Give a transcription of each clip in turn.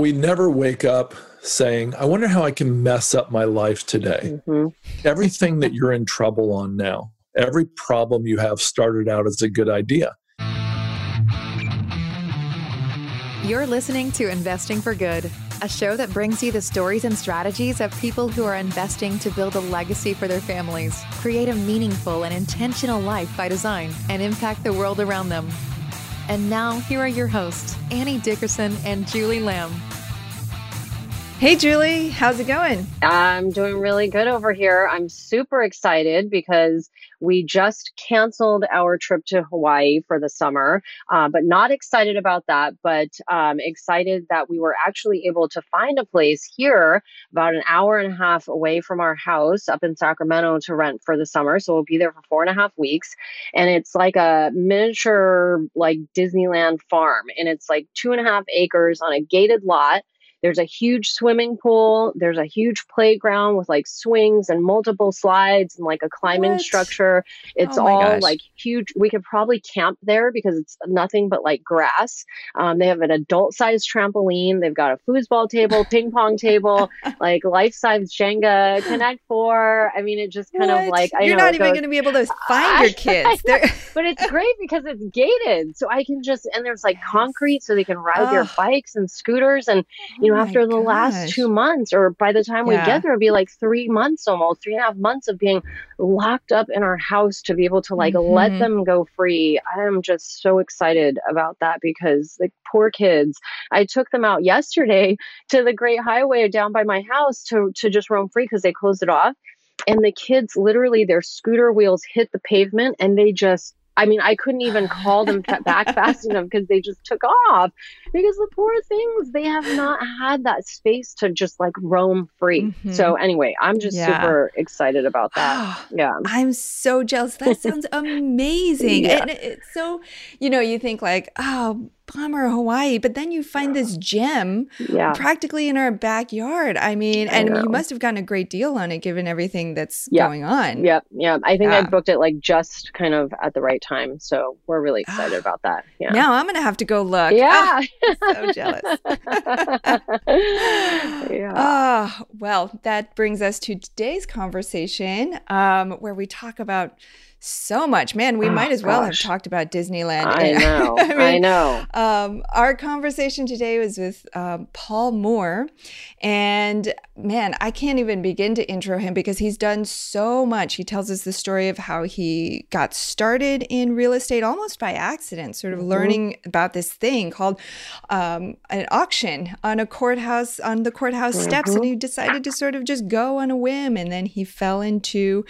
we never wake up saying, I wonder how I can mess up my life today. Mm-hmm. Everything that you're in trouble on now, every problem you have started out as a good idea. You're listening to Investing for Good, a show that brings you the stories and strategies of people who are investing to build a legacy for their families, create a meaningful and intentional life by design, and impact the world around them. And now, here are your hosts, Annie Dickerson and Julie Lam. Hey, Julie, how's it going? I'm doing really good over here. I'm super excited because we just canceled our trip to Hawaii for the summer, uh, but not excited about that, but um, excited that we were actually able to find a place here about an hour and a half away from our house up in Sacramento to rent for the summer. So we'll be there for four and a half weeks. And it's like a miniature, like Disneyland farm. And it's like two and a half acres on a gated lot there's a huge swimming pool. There's a huge playground with like swings and multiple slides and like a climbing what? structure. It's oh all gosh. like huge. We could probably camp there because it's nothing but like grass. Um, they have an adult sized trampoline. They've got a foosball table, ping pong table, like life size Jenga, Connect Four. I mean, it just kind what? of like I you're know, not even going to be able to find I, your kids. but it's great because it's gated, so I can just and there's like concrete, so they can ride their bikes and scooters, and you know know, after the gosh. last two months, or by the time we get there, it'll be like three months almost, three and a half months of being locked up in our house to be able to like mm-hmm. let them go free. I am just so excited about that because the poor kids, I took them out yesterday to the Great Highway down by my house to, to just roam free because they closed it off. And the kids literally, their scooter wheels hit the pavement and they just I mean, I couldn't even call them back fast enough because they just took off. Because the poor things, they have not had that space to just like roam free. Mm-hmm. So, anyway, I'm just yeah. super excited about that. yeah. I'm so jealous. That sounds amazing. yeah. And it's so, you know, you think like, oh, bummer Hawaii, but then you find this gem yeah. practically in our backyard. I mean, I and know. you must have gotten a great deal on it given everything that's yep. going on. Yep. Yeah. I think yeah. I booked it like just kind of at the right time. So we're really ah. excited about that. Yeah. Now I'm going to have to go look. Yeah. Oh, so jealous. yeah. Oh, well, that brings us to today's conversation um, where we talk about so much. Man, we oh, might as well gosh. have talked about Disneyland. I know. I, mean, I know. Um, our conversation today was with um, Paul Moore. And man, I can't even begin to intro him because he's done so much. He tells us the story of how he got started in real estate almost by accident, sort of mm-hmm. learning about this thing called um, an auction on a courthouse, on the courthouse mm-hmm. steps. And mm-hmm. he decided to sort of just go on a whim. And then he fell into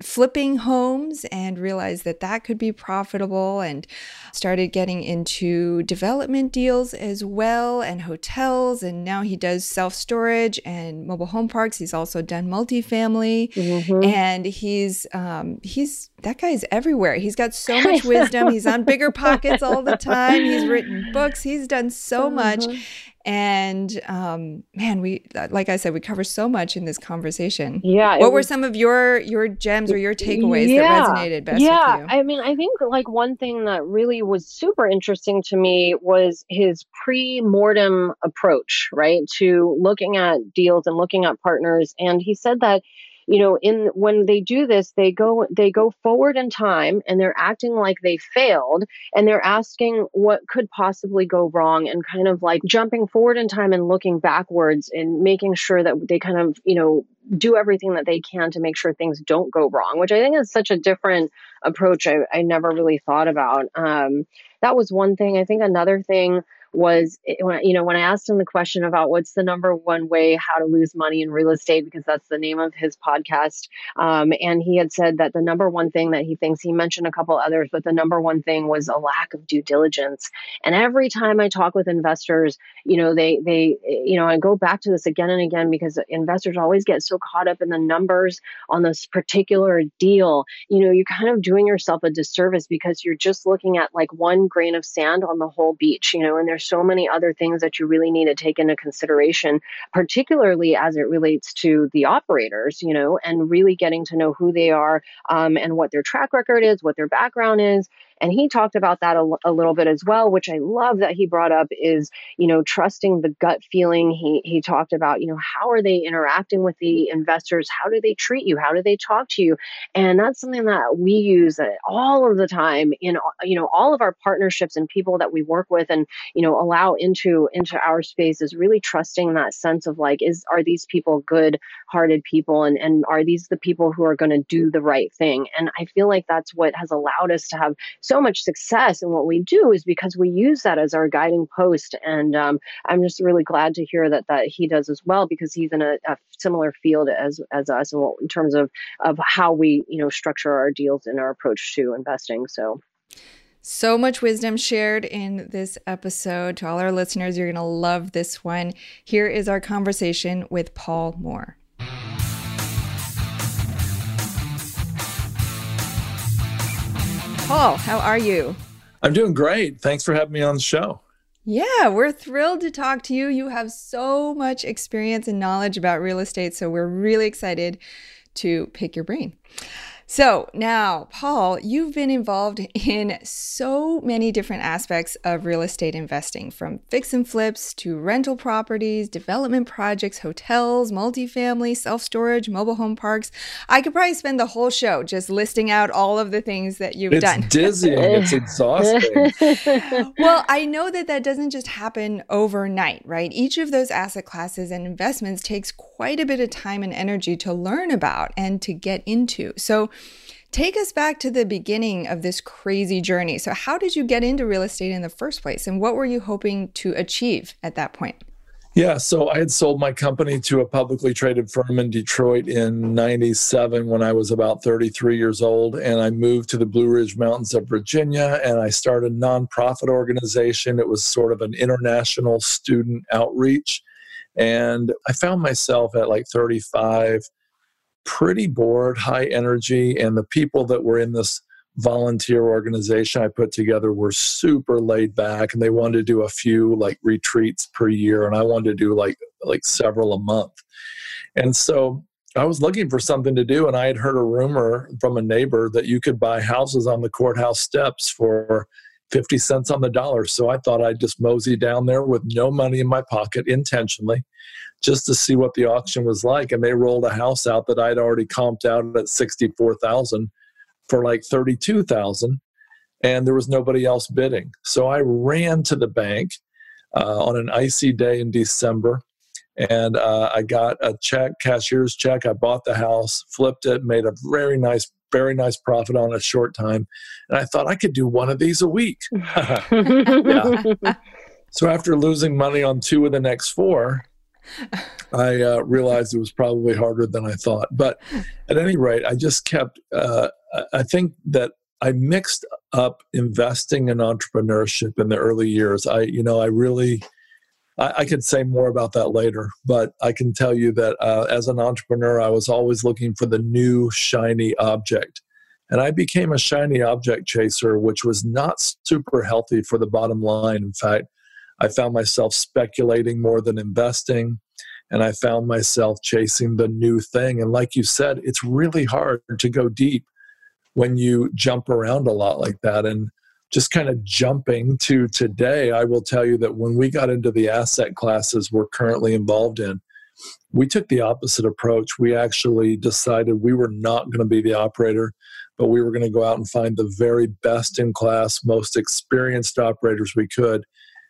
flipping homes and realized that that could be profitable and started getting into development deals as well and hotels. And now he does self storage and mobile home parks. He's also done multifamily mm-hmm. and he's, um, he's, that guy's everywhere. He's got so much wisdom. He's on BiggerPockets all the time. He's written books. He's done so much. And um, man, we like I said, we cover so much in this conversation. Yeah. What was, were some of your your gems or your takeaways yeah, that resonated best yeah, with you? I mean, I think like one thing that really was super interesting to me was his pre-mortem approach, right? To looking at deals and looking at partners. And he said that you know in when they do this they go they go forward in time and they're acting like they failed and they're asking what could possibly go wrong and kind of like jumping forward in time and looking backwards and making sure that they kind of you know do everything that they can to make sure things don't go wrong which i think is such a different approach i, I never really thought about. Um, that was one thing. I think another thing was eh, you know when I asked him the question about what's the number one way how to lose money in real estate because that's the name of his podcast, um, and he had said that the number one thing that he thinks he mentioned a couple others, but the number one thing was a lack of due diligence. And every time I talk with investors, you know they they eh, you know I go back to this again and again because investors always get so caught up in the numbers on this particular deal. You know you're kind of doing yourself a disservice because you're just looking at like one grain of sand on the whole beach. You know, and there's there's so many other things that you really need to take into consideration, particularly as it relates to the operators, you know, and really getting to know who they are um, and what their track record is, what their background is, And he talked about that a, a little bit as well, which I love that he brought up is, you know, trusting the gut feeling. He, he talked about, you know, how are they interacting with the investors? How do they treat you? How do they talk to you? And that's something that we use uh, all of the time in, you know, all of our partnerships and people that we work with and, you know, allow into, into our space is really trusting that sense of like, is, are these people good hearted people? And, and are these the people who are going to do the right thing? And I feel like that's what has allowed us to have so much success in what we do is because we use that as our guiding post. And um, I'm just really glad to hear that that he does as well because he's in a, a similar field as as us in, in terms of of how we you know structure our deals and our approach to investing. So. So much wisdom shared in this episode. To all our listeners, you're going to love this one. Here is our conversation with Paul Moore. Paul, how are you? I'm doing great. Thanks for having me on the show. Yeah, we're thrilled to talk to you. You have so much experience and knowledge about real estate, so we're really excited to pick your brain. So now, Paul, you've been involved in so many different aspects of real estate investing from fix and flips to rental properties, development projects, hotels, multifamily, self storage, mobile home parks. I could probably spend the whole show just listing out all of the things that you've it's done. It's dizzying, it's exhausting. well, I know that that doesn't just happen overnight, right? Each of those asset classes and investments takes quite a bit of time and energy to learn about and to get into. So, Take us back to the beginning of this crazy journey. So, how did you get into real estate in the first place? And what were you hoping to achieve at that point? Yeah, so I had sold my company to a publicly traded firm in Detroit in 97 when I was about 33 years old. And I moved to the Blue Ridge Mountains of Virginia and I started a nonprofit organization. It was sort of an international student outreach. And I found myself at like 35 pretty bored, high energy, and the people that were in this volunteer organization I put together were super laid back and they wanted to do a few like retreats per year and I wanted to do like like several a month. And so I was looking for something to do and I had heard a rumor from a neighbor that you could buy houses on the courthouse steps for 50 cents on the dollar. So I thought I'd just mosey down there with no money in my pocket intentionally just to see what the auction was like. And they rolled a house out that I'd already comped out at 64,000 for like 32,000 and there was nobody else bidding. So I ran to the bank uh, on an icy day in December and uh, I got a check, cashier's check. I bought the house, flipped it, made a very nice, very nice profit on a short time. And I thought I could do one of these a week. So after losing money on two of the next four, I uh, realized it was probably harder than I thought. But at any rate, I just kept, uh, I think that I mixed up investing and entrepreneurship in the early years. I, you know, I really, I, I could say more about that later, but I can tell you that uh, as an entrepreneur, I was always looking for the new shiny object. And I became a shiny object chaser, which was not super healthy for the bottom line. In fact, I found myself speculating more than investing. And I found myself chasing the new thing. And like you said, it's really hard to go deep when you jump around a lot like that. And just kind of jumping to today, I will tell you that when we got into the asset classes we're currently involved in, we took the opposite approach. We actually decided we were not going to be the operator, but we were going to go out and find the very best in class, most experienced operators we could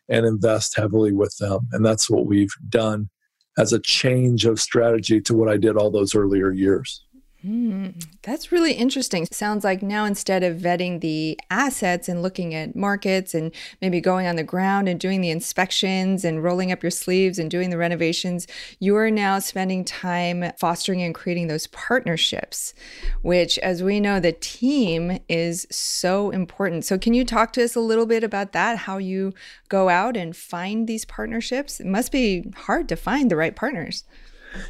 and invest heavily with them. And that's what we've done as a change of strategy to what I did all those earlier years. Mm, that's really interesting. Sounds like now instead of vetting the assets and looking at markets and maybe going on the ground and doing the inspections and rolling up your sleeves and doing the renovations, you are now spending time fostering and creating those partnerships, which, as we know, the team is so important. So, can you talk to us a little bit about that? How you go out and find these partnerships? It must be hard to find the right partners.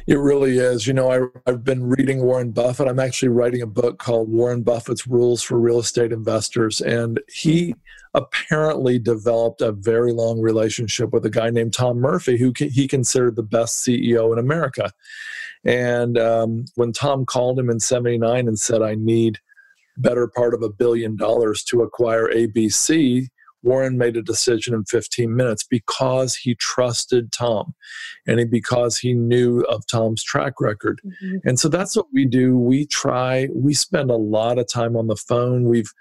It really is. You know, I, have been reading Warren Buffett. I'm actually writing a book called Warren Buffett's Rules for Real Estate Investors. And he apparently developed a very long relationship with a guy named Tom Murphy, who he considered the best CEO in America. And um, when Tom called him in 79 and said, I need better part of a billion dollars to acquire ABC, Warren made a decision in 15 minutes because he trusted Tom and he, because he knew of Tom's track record. Mm-hmm. And so that's what we do. We try, we spend a lot of time on the phone. We've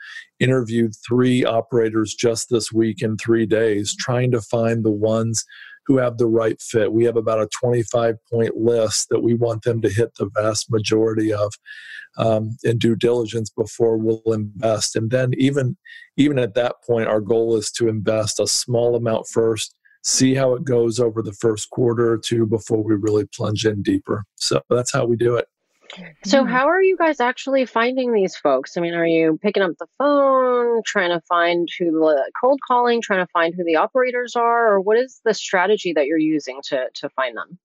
interviewed three operators just this week in three days, trying to find the ones who have the right fit. We have about a 25 point list that we want them to hit the vast majority of um, in due diligence before we'll invest. And then even even at that point, our goal is to invest a small amount first, see how it goes over the first quarter or two before we really plunge in deeper. So that's how we do it. So, hmm. how are you guys actually finding these folks? I mean, are you picking up the phone, trying to find who the cold calling, trying to find who the operators are, or what is the strategy that you're using to to find them?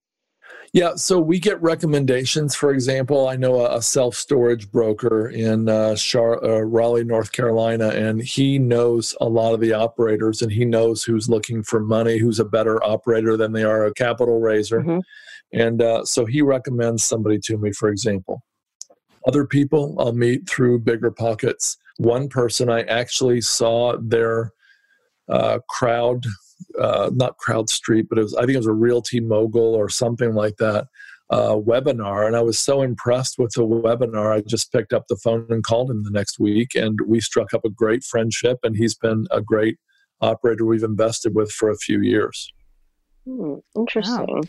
Yeah, so we get recommendations. For example, I know a, a self storage broker in uh, Char- uh, Raleigh, North Carolina, and he knows a lot of the operators, and he knows who's looking for money, who's a better operator than they are a capital raiser. Mm-hmm. And uh, so he recommends somebody to me, for example. Other people I'll meet through BiggerPockets. One person I actually saw their uh, crowd, uh, not CrowdStreet, but it was, I think it was a RealtyMogul or something like that uh, webinar. And I was so impressed with the webinar, I just picked up the phone and called him the next week. And we struck up a great friendship. And he's been a great operator we've invested with for a few years. Hmm, interesting. Wow.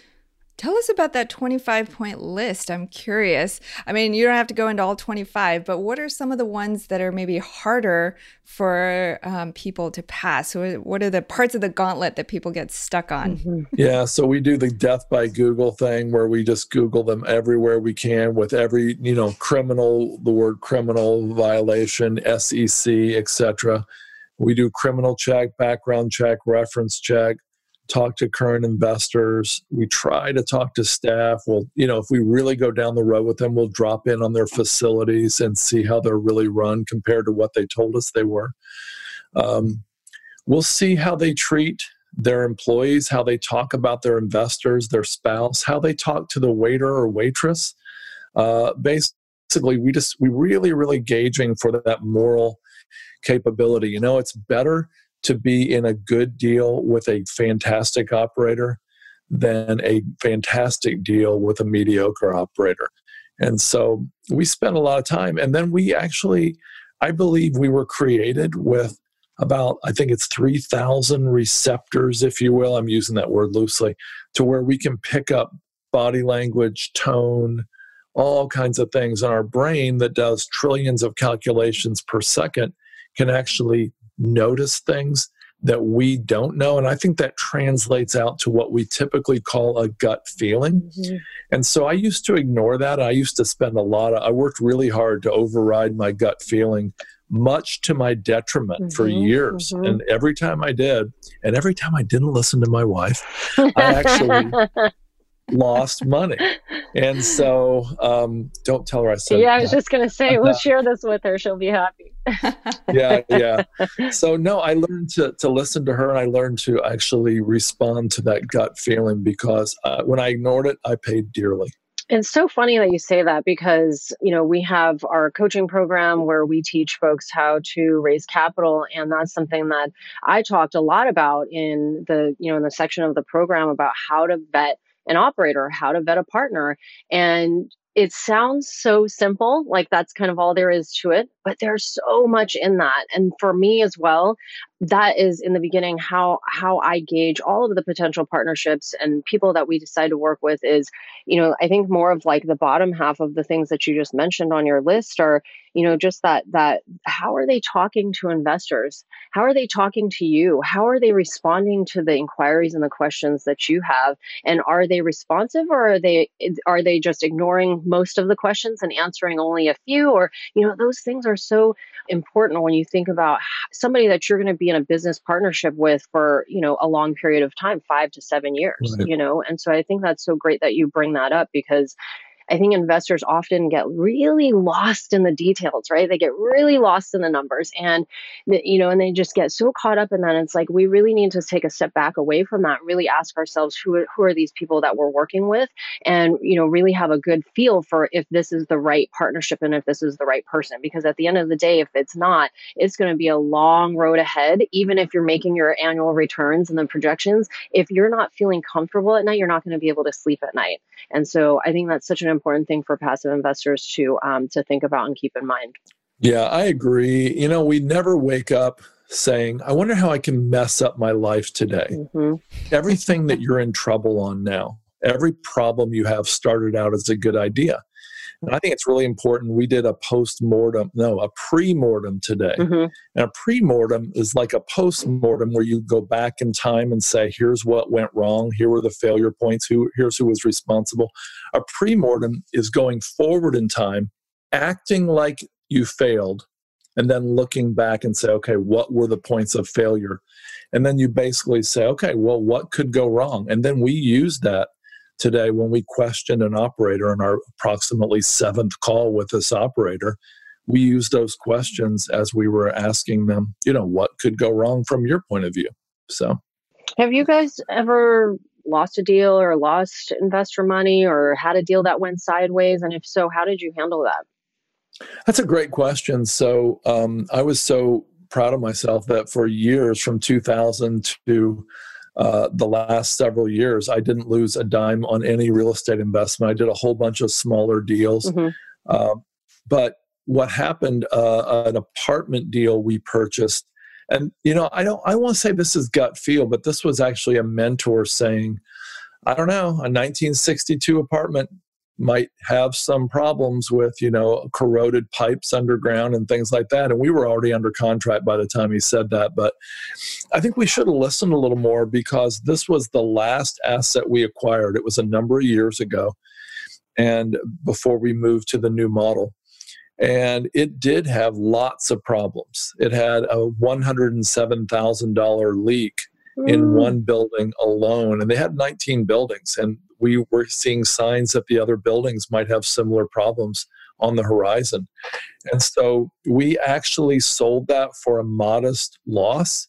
Tell us about that 25 point list. I'm curious. I mean, you don't have to go into all 25, but what are some of the ones that are maybe harder for um, people to pass? So what are the parts of the gauntlet that people get stuck on? Mm-hmm. Yeah, so we do the death by Google thing where we just Google them everywhere we can with every, you know, criminal, the word criminal violation, SEC, etc. We do criminal check, background check, reference check talk to current investors. We try to talk to staff. Well, you know, if we really go down the road with them, we'll drop in on their facilities and see how they're really run compared to what they told us they were. Um, we'll see how they treat their employees, how they talk about their investors, their spouse, how they talk to the waiter or waitress. Uh, basically, we just we really really gauging for that moral capability. You know, it's better to be in a good deal with a fantastic operator than a fantastic deal with a mediocre operator. And so we spent a lot of time. And then we actually, I believe we were created with about, I think it's 3,000 receptors, if you will. I'm using that word loosely, to where we can pick up body language, tone, all kinds of things. And our brain that does trillions of calculations per second can actually notice things that we don't know. And I think that translates out to what we typically call a gut feeling. Mm-hmm. And so I used to ignore that. I used to spend a lot of, I worked really hard to override my gut feeling, much to my detriment mm-hmm. for years. Mm-hmm. And every time I did, and every time I didn't listen to my wife, I actually lost money. And so, um, don't tell her I said. Yeah, I was that. just going to say, we'll share this with her. She'll be happy. yeah, yeah. So no, I learned to to listen to her, and I learned to actually respond to that gut feeling because uh, when I ignored it, I paid dearly. It's so funny that you say that because, you know, we have our coaching program where we teach folks how to raise capital. And that's something that I talked a lot about in the, you know, in the section of the program about how to vet an operator, how to vet a partner. And it sounds so simple, like that's kind of all there is to it, but there's so much in that. And for me as well, that is in the beginning how how I gauge all of the potential partnerships and people that we decide to work with is, you know, I think more of like the bottom half of the things that you just mentioned on your list are, you know, just that that how are they talking to investors? How are they talking to you? How are they responding to the inquiries and the questions that you have? And are they responsive or are they are they just ignoring most of the questions and answering only a few or, you know, those things are so important when you think about somebody that you're going to be in a business partnership with for you know a long period of time five to seven years right. you know and so i think that's so great that you bring that up because I think investors often get really lost in the details, right? They get really lost in the numbers and, you know, and they just get so caught up in that. It's like we really need to take a step back away from that, really ask ourselves who, who are these people that we're working with and, you know, really have a good feel for if this is the right partnership and if this is the right person. Because at the end of the day, if it's not, it's going to be a long road ahead, even if you're making your annual returns and the projections. If you're not feeling comfortable at night, you're not going to be able to sleep at night. And so I think that's such an important thing for passive investors to um, to think about and keep in mind. Yeah, I agree. You know, we never wake up saying, I wonder how I can mess up my life today. Mm-hmm. Everything that you're in trouble on now, every problem you have started out as a good idea. And I think it's really important. We did a post mortem, no, a pre mortem today. Mm-hmm. And a pre mortem is like a post mortem where you go back in time and say, here's what went wrong, here were the failure points, who, here's who was responsible. A pre mortem is going forward in time, acting like you failed, and then looking back and say, okay, what were the points of failure? And then you basically say, okay, well, what could go wrong? And then we use that today when we questioned an operator in our approximately seventh call with this operator we used those questions as we were asking them you know what could go wrong from your point of view? So. Have you guys ever lost a deal or lost investor money or had a deal that went sideways? And if so how did you handle that? That's a great question. So um, i was so proud of myself that for years from 2000 to uh, the last several years, I didn't lose a dime on any real estate investment. I did a whole bunch of smaller deals. Mm-hmm. Uh, but what happened, uh, an apartment deal we purchased, and you know, I don't, I won't say this is gut feel, but this was actually a mentor saying, I don't know, a 1962 apartment might have some problems with you know corroded pipes underground and things like that. And we were already under contract by the time he said that. But i think we should have listened a little more because this was the last asset we acquired. It was a number of years ago and before we moved to the new model. And it did have lots of problems. It had a $107000 leak in mm. one building alone. And they had 19 buildings and we were seeing signs that the other buildings might have similar problems on the horizon. And so we actually sold that for a modest loss.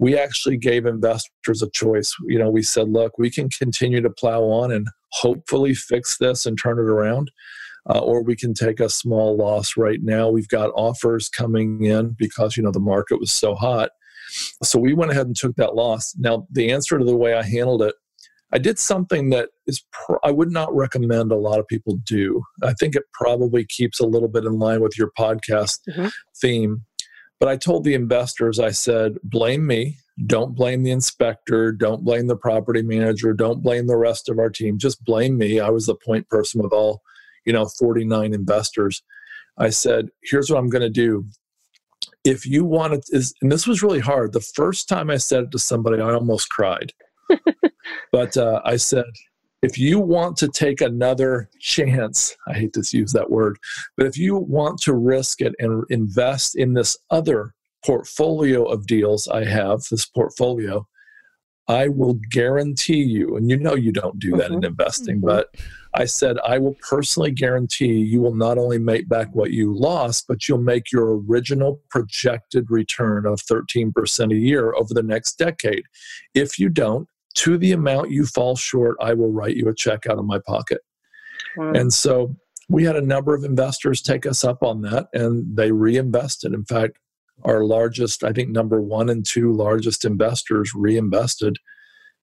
We actually gave investors a choice. You know, we said, look, we can continue to plow on and hopefully fix this and turn it around. Uh, or we can take a small loss right now. We've got offers coming in because you know the market was so hot. So we went ahead and took that loss. Now the answer to the way I handled it I did something that is pr- I would not recommend a lot of people do. I think it probably keeps a little bit in line with your podcast mm-hmm. theme. But I told the investors, I said, blame me. Don't blame the inspector. Don't blame the property manager. Don't blame the rest of our team. Just blame me. I was the point person with all, you know, 49 investors. I said, here's what I'm going to do. If you want to, and this was really hard. The first time I said it to somebody, I almost cried but uh, I said, if you want to take another chance, I hate to use that word, but if you want to risk it and invest in this other portfolio of deals I have, this portfolio, I will guarantee you, and you know you don't do that mm-hmm. in investing, mm-hmm. but I said, I will personally guarantee you will not only make back what you lost, but you'll make your original projected return of 13% a year over the next decade. If you don't, to the amount you fall short, I will write you a check out of my pocket. Wow. And so we had a number of investors take us up on that and they reinvested. In fact, our largest, I think number one and two largest investors reinvested.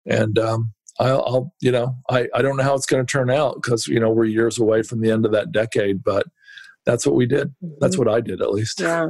And um, I'll, I'll, you know, I, I don't know how it's going to turn out because, you know, we're years away from the end of that decade, but that's what we did. That's mm-hmm. what I did at least. Yeah.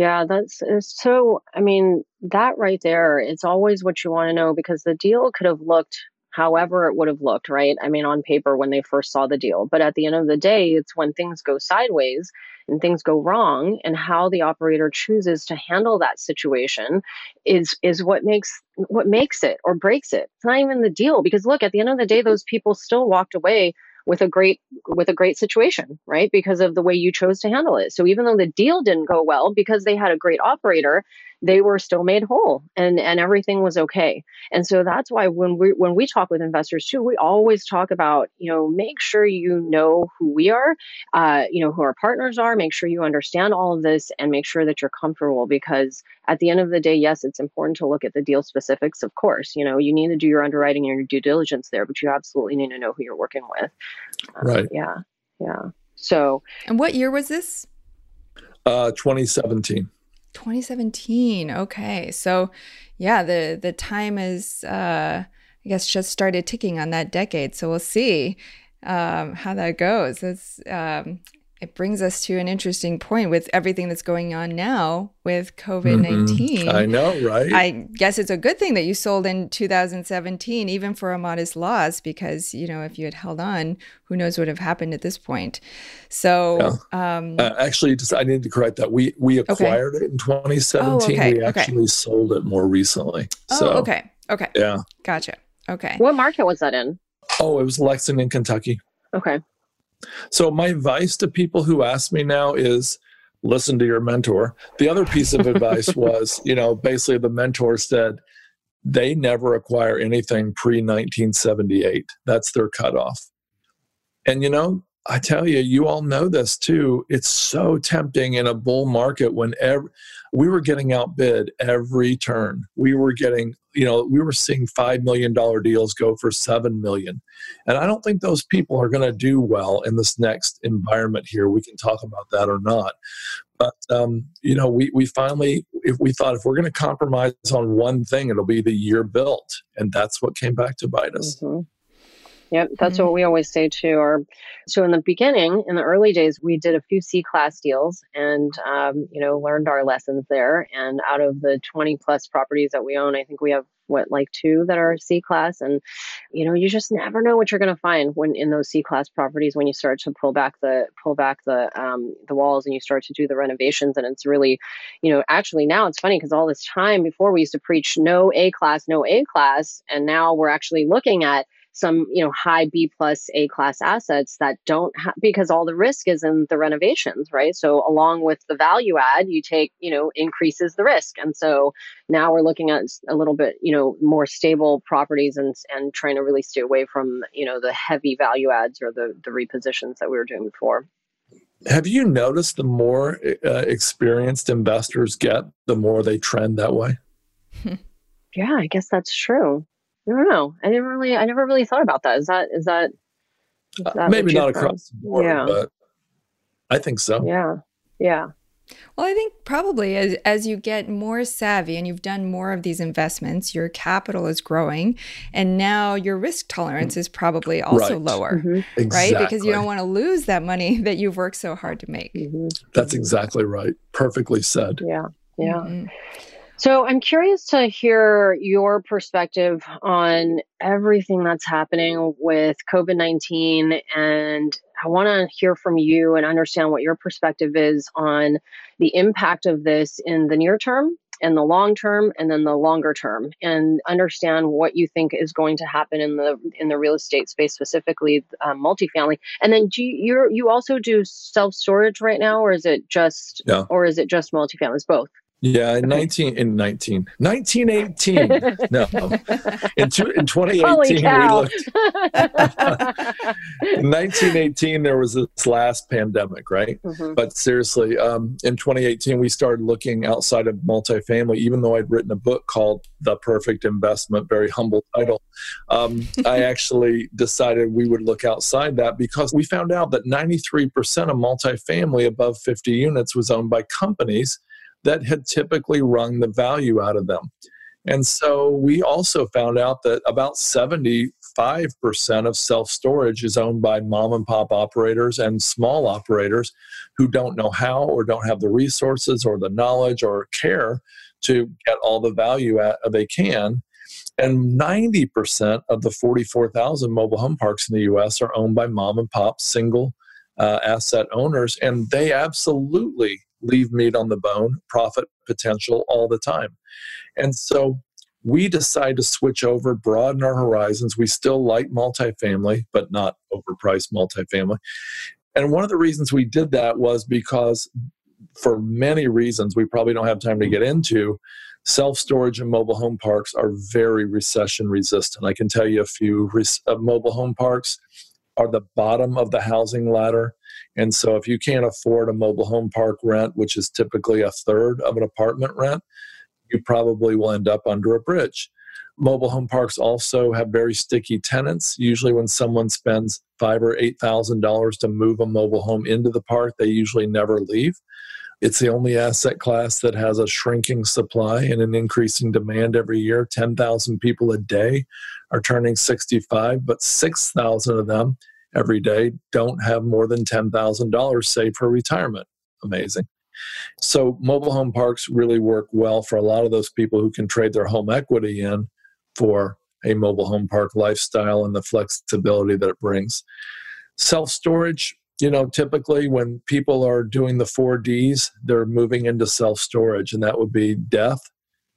Yeah, that's so. I mean, that right there, it's always what you want to know because the deal could have looked however it would have looked, right? I mean, on paper when they first saw the deal. But at the end of the day, it's when things go sideways and things go wrong and how the operator chooses to handle that situation is is what makes what makes it or breaks it. It's not even the deal because look, at the end of the day those people still walked away with a great with a great situation right? Because of the way you chose to handle it. So even though the deal didn't go well because they had a great operator they were still made whole and and everything was okay. And so that's why when we when we talk with investors too we always talk about you know make sure you know who we are uh, you know who our partners are make sure you understand all of this and make sure that you're comfortable because at the end of the day yes it's important to look at the deal specifics of course. You know you need to do your underwriting and your due diligence there but you absolutely need to know who you're working with. Uh, right. yeah yeah. So and what year was this? Uh 2017 2017 okay. So yeah the the time is uh i guess just started ticking on that decade. So we'll see um how that goes. It's um it brings us to an interesting point with everything that's going on now with COVID 19. Mm-hmm. I know, right? I guess it's a good thing that you sold in 2017, even for a modest loss, because, you know, if you had held on, who knows what would have happened at this point. So, yeah. um, uh, actually, just, I need to correct that. We, we acquired okay. it in 2017. Oh, okay. We actually okay. sold it more recently. Oh, so, okay. Okay. Yeah. Gotcha. Okay. What market was that in? Oh, it was Lexington, Kentucky. Okay. So, my advice to people who ask me now is listen to your mentor. The other piece of advice was, you know, basically the mentor said they never acquire anything pre 1978. That's their cutoff. And, you know, I tell you, you all know this too. It's so tempting in a bull market when every, we were getting outbid every turn. We were getting, you know, we were seeing $5 million deals go for 7 million. And I don't think those people are going to do well in this next environment here. We can talk about that or not. But, um, you know, we, we finally, if we thought if we're going to compromise on one thing, it'll be the year built. And that's what came back to bite us. Mm-hmm. Yep, that's mm-hmm. what we always say too. Or so in the beginning, in the early days, we did a few C class deals, and um, you know learned our lessons there. And out of the twenty plus properties that we own, I think we have what like two that are C class, and you know you just never know what you're going to find when in those C class properties when you start to pull back the pull back the um, the walls and you start to do the renovations. And it's really, you know, actually now it's funny because all this time before we used to preach no A class, no A class, and now we're actually looking at some you know high b plus a class assets that don't have because all the risk is in the renovations right? So along with the value add you take you know increases the risk. And so now we're looking at a little bit you know more stable properties and and trying to really stay away from you know the heavy value adds or the the repositions that we were doing before. Have you noticed the more uh, experienced investors get the more they trend that way? Yeah i guess that's true I don't know. I didn't really. I never really thought about that. Is that is that, is uh, that uh, maybe not across the board, yeah. but I think so. Yeah, yeah. Well, I think probably as, as you get more savvy and you've done more of these investments, your capital is growing, and now your risk tolerance is probably also right. lower, mm-hmm. exactly. right? Because you don't want to lose that money that you've worked so hard to make. Mm-hmm. That's exactly right. Perfectly said. Yeah, yeah. Mm-hmm. So I'm curious to hear your perspective on everything that's happening with COVID 19. And I want to hear from you and understand what your perspective is on the impact of this in the near term and the long term and then the longer term and understand what you think is going to happen in the in the real estate space specifically um, multifamily and then do you you also do self storage right now or is it just yeah. or is it just multifamily it's both yeah, in 19 in 19 1918. no. In, two, in 2018 we looked In 1918 there was this last pandemic, right? Mm-hmm. But seriously, um, in 2018 we started looking outside of multifamily even though I'd written a book called The Perfect Investment, very humble title. Um, I actually decided we would look outside that because we found out that 93% of multifamily above 50 units was owned by companies that had typically wrung the value out of them. And so we also found out that about 75% of self storage is owned by mom and pop operators and small operators who don't know how or don't have the resources or the knowledge or care to get all the value at, they can. And 90% of the 44,000 mobile home parks in the US are owned by mom and pop single uh, asset owners. And they absolutely leave meat on the bone, profit potential all the time. And so we decide to switch over, broaden our horizons. We still like multifamily, but not overpriced multifamily. And one of the reasons we did that was because for many reasons we probably don't have time to get into, self storage and mobile home parks are very recession resistant. I can tell you a few uh, mobile home parks are the bottom of the housing ladder. And so if you can't afford a mobile home park rent, which is typically a third of an apartment rent, you probably will end up under a bridge. Mobile home parks also have very sticky tenants. Usually, when someone spends five or eight thousand dollars to move a mobile home into the park, they usually never leave. It's the only asset class that has a shrinking supply and an increasing demand every year. 10,000 people a day are turning 65, but 6,000 of them every day don't have more than $10,000 saved for retirement. Amazing. So, mobile home parks really work well for a lot of those people who can trade their home equity in for a mobile home park lifestyle and the flexibility that it brings. Self storage, you know, typically when people are doing the four Ds, they're moving into self storage, and that would be death,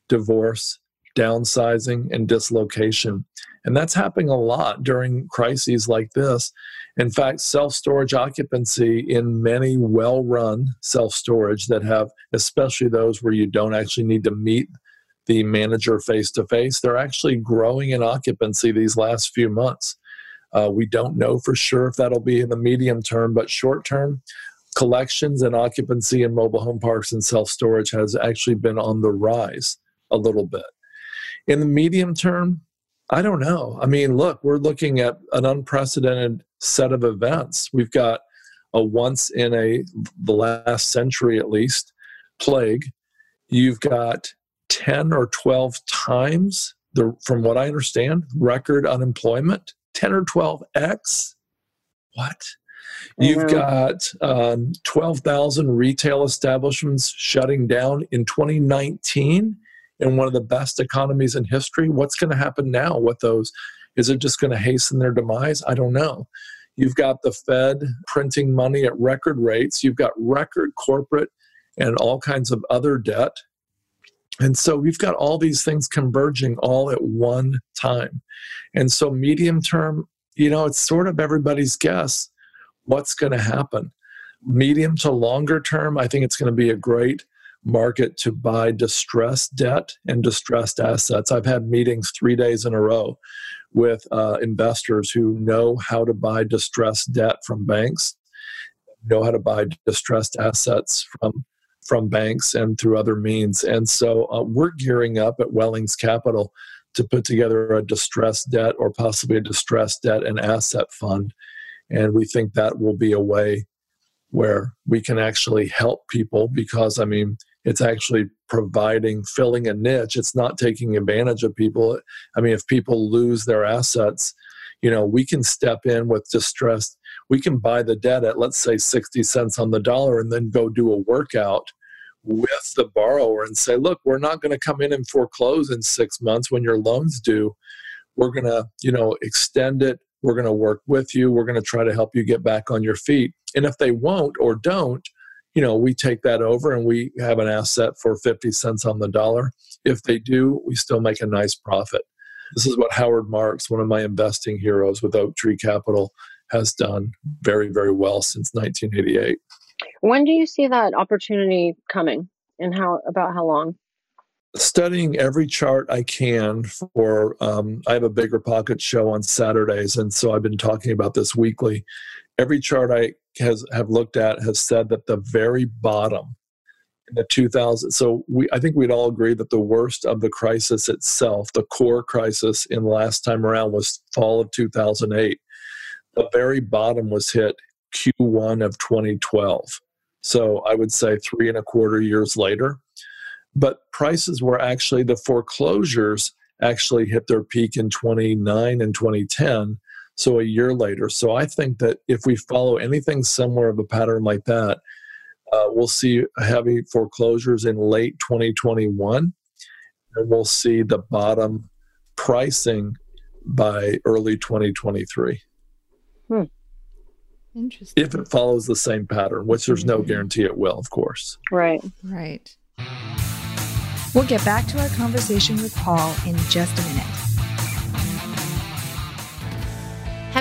divorce, downsizing, and dislocation. And that's happening a lot during crises like this. In fact, self storage occupancy in many well run self storage that have, especially those where you don't actually need to meet the manager face to face, they're actually growing in occupancy these last few months. Uh, we don't know for sure if that'll be in the medium term, but short term, collections and occupancy in mobile home parks and self storage has actually been on the rise a little bit. In the medium term, I don't know. I mean, look, we're looking at an unprecedented set of events. We've got a once in a the last century at least plague. You've got 10 or 12 times the from what I understand, record unemployment 10 or 12x. What? You've got um, 12,000 retail establishments shutting down in 2019 in one of the best economies in history. What's going to happen now with those? Is it just going to hasten their demise? I don't know. You've got the Fed printing money at record rates. You've got record corporate and all kinds of other debt. And so we've got all these things converging all at one time. And so, medium term, you know, it's sort of everybody's guess what's going to happen. Medium to longer term, I think it's going to be a great market to buy distressed debt and distressed assets. I've had meetings three days in a row with uh, investors who know how to buy distressed debt from banks, know how to buy distressed assets from from banks and through other means. And so uh, we're gearing up at Wellings Capital to put together a distressed debt or possibly a distressed debt and asset fund. And we think that will be a way where we can actually help people because, I mean, it's actually providing, filling a niche. It's not taking advantage of people. I mean, if people lose their assets, you know, we can step in with distressed we can buy the debt at let's say 60 cents on the dollar and then go do a workout with the borrower and say look we're not going to come in and foreclose in six months when your loans due we're going to you know extend it we're going to work with you we're going to try to help you get back on your feet and if they won't or don't you know we take that over and we have an asset for 50 cents on the dollar if they do we still make a nice profit this is what Howard Marks one of my investing heroes with Oaktree Capital has done very, very well since 1988. When do you see that opportunity coming and how about how long? Studying every chart I can for, um, I have a bigger pocket show on Saturdays, and so I've been talking about this weekly. Every chart I has have looked at has said that the very bottom in the 2000 so we i think we'd all agree that the worst of the crisis itself the core crisis in last time around was fall of 2008 the very bottom was hit Q1 of 2012. So I would say three and a quarter years later. But prices were actually, the foreclosures actually hit their peak in 29 and 2010. So a year later. So I think that if we follow anything similar of a pattern like that, uh, we'll see heavy foreclosures in late 2021. And we'll see the bottom pricing by early 2023. Hmm. Interesting. If it follows the same pattern, which there's no guarantee it will, of course. Right. Right. We'll get back to our conversation with Paul in just a minute.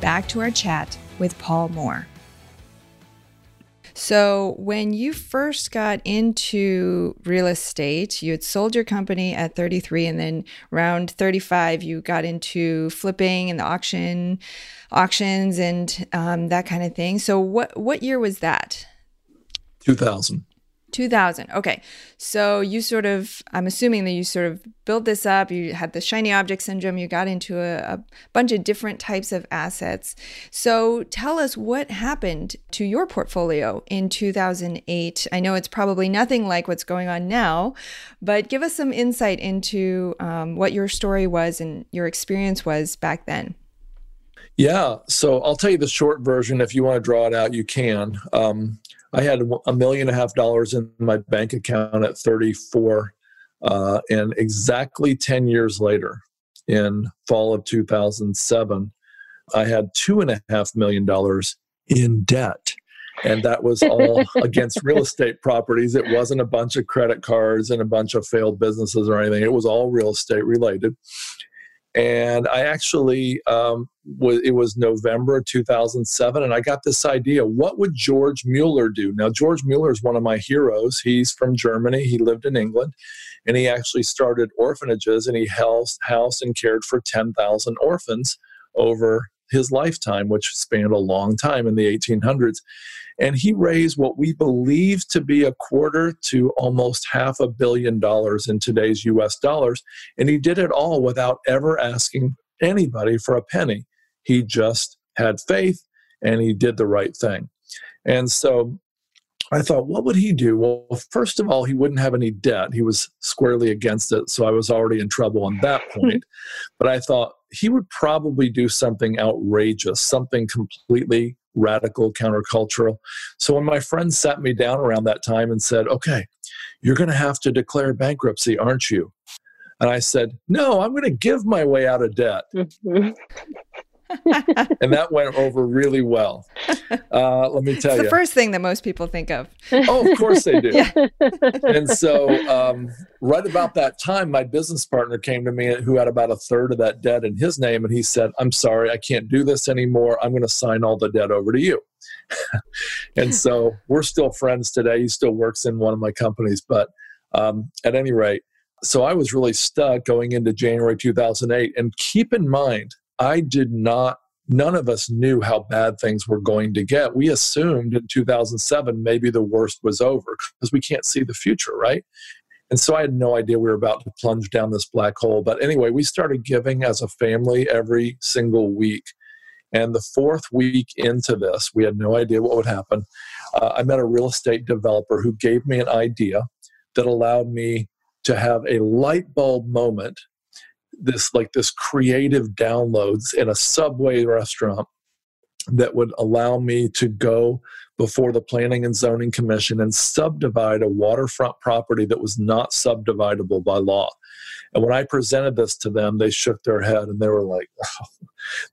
back to our chat with Paul Moore. So, when you first got into real estate, you had sold your company at 33, and then around 35, you got into flipping and the auction, auctions, and um, that kind of thing. So, what what year was that? 2000. 2000. Okay. So you sort of, I'm assuming that you sort of built this up. You had the shiny object syndrome. You got into a, a, bunch of different types of assets. So tell us what happened to your portfolio in 2008. I know it's probably nothing like what's going on now, but give us some insight into um, what your story was and your experience was back then. Yeah. So I'll tell you the short version. If you want to draw it out, you can. Um, I had a million and a half dollars in my bank account at 34. Uh, and exactly 10 years later, in fall of 2007, I had two and a half million dollars in debt. And that was all against real estate properties. It wasn't a bunch of credit cards and a bunch of failed businesses or anything. It was all real estate related and I actually um, was, it was November 2007, and I got this idea: what would George Mueller do? Now, George Mueller is one of my heroes. He's from Germany. He lived in England, and he actually started orphanages, and he housed, housed and cared for 10,000 orphans over his lifetime, which spanned a long time in the 1800s. And he raised what we believe to be a quarter to almost half a billion dollars in today's US dollars. And he did it all without ever asking anybody for a penny. He just had faith and he did the right thing. And so I thought, what would he do? Well, first of all, he wouldn't have any debt. He was squarely against it. So I was already in trouble on that point. but I thought he would probably do something outrageous, something completely radical, countercultural. So when my friends sat me down around that time and said, okay, you're going to have to declare bankruptcy, aren't you? And I said, no, I'm going to give my way out of debt. and that went over really well. Uh, let me tell it's you. the first thing that most people think of. Oh, of course they do. yeah. and so, um, right about that time, my business partner came to me who had about a third of that debt in his name, and he said, I'm sorry, I can't do this anymore. I'm going to sign all the debt over to you. and so, we're still friends today. He still works in one of my companies. But um, at any rate, so I was really stuck going into January 2008. And keep in mind, I did not, none of us knew how bad things were going to get. We assumed in 2007 maybe the worst was over because we can't see the future, right? And so I had no idea we were about to plunge down this black hole. But anyway, we started giving as a family every single week. And the fourth week into this, we had no idea what would happen. Uh, I met a real estate developer who gave me an idea that allowed me to have a light bulb moment this like this creative downloads in a subway restaurant that would allow me to go before the Planning and Zoning Commission and subdivide a waterfront property that was not subdividable by law. And when I presented this to them, they shook their head and they were like, oh,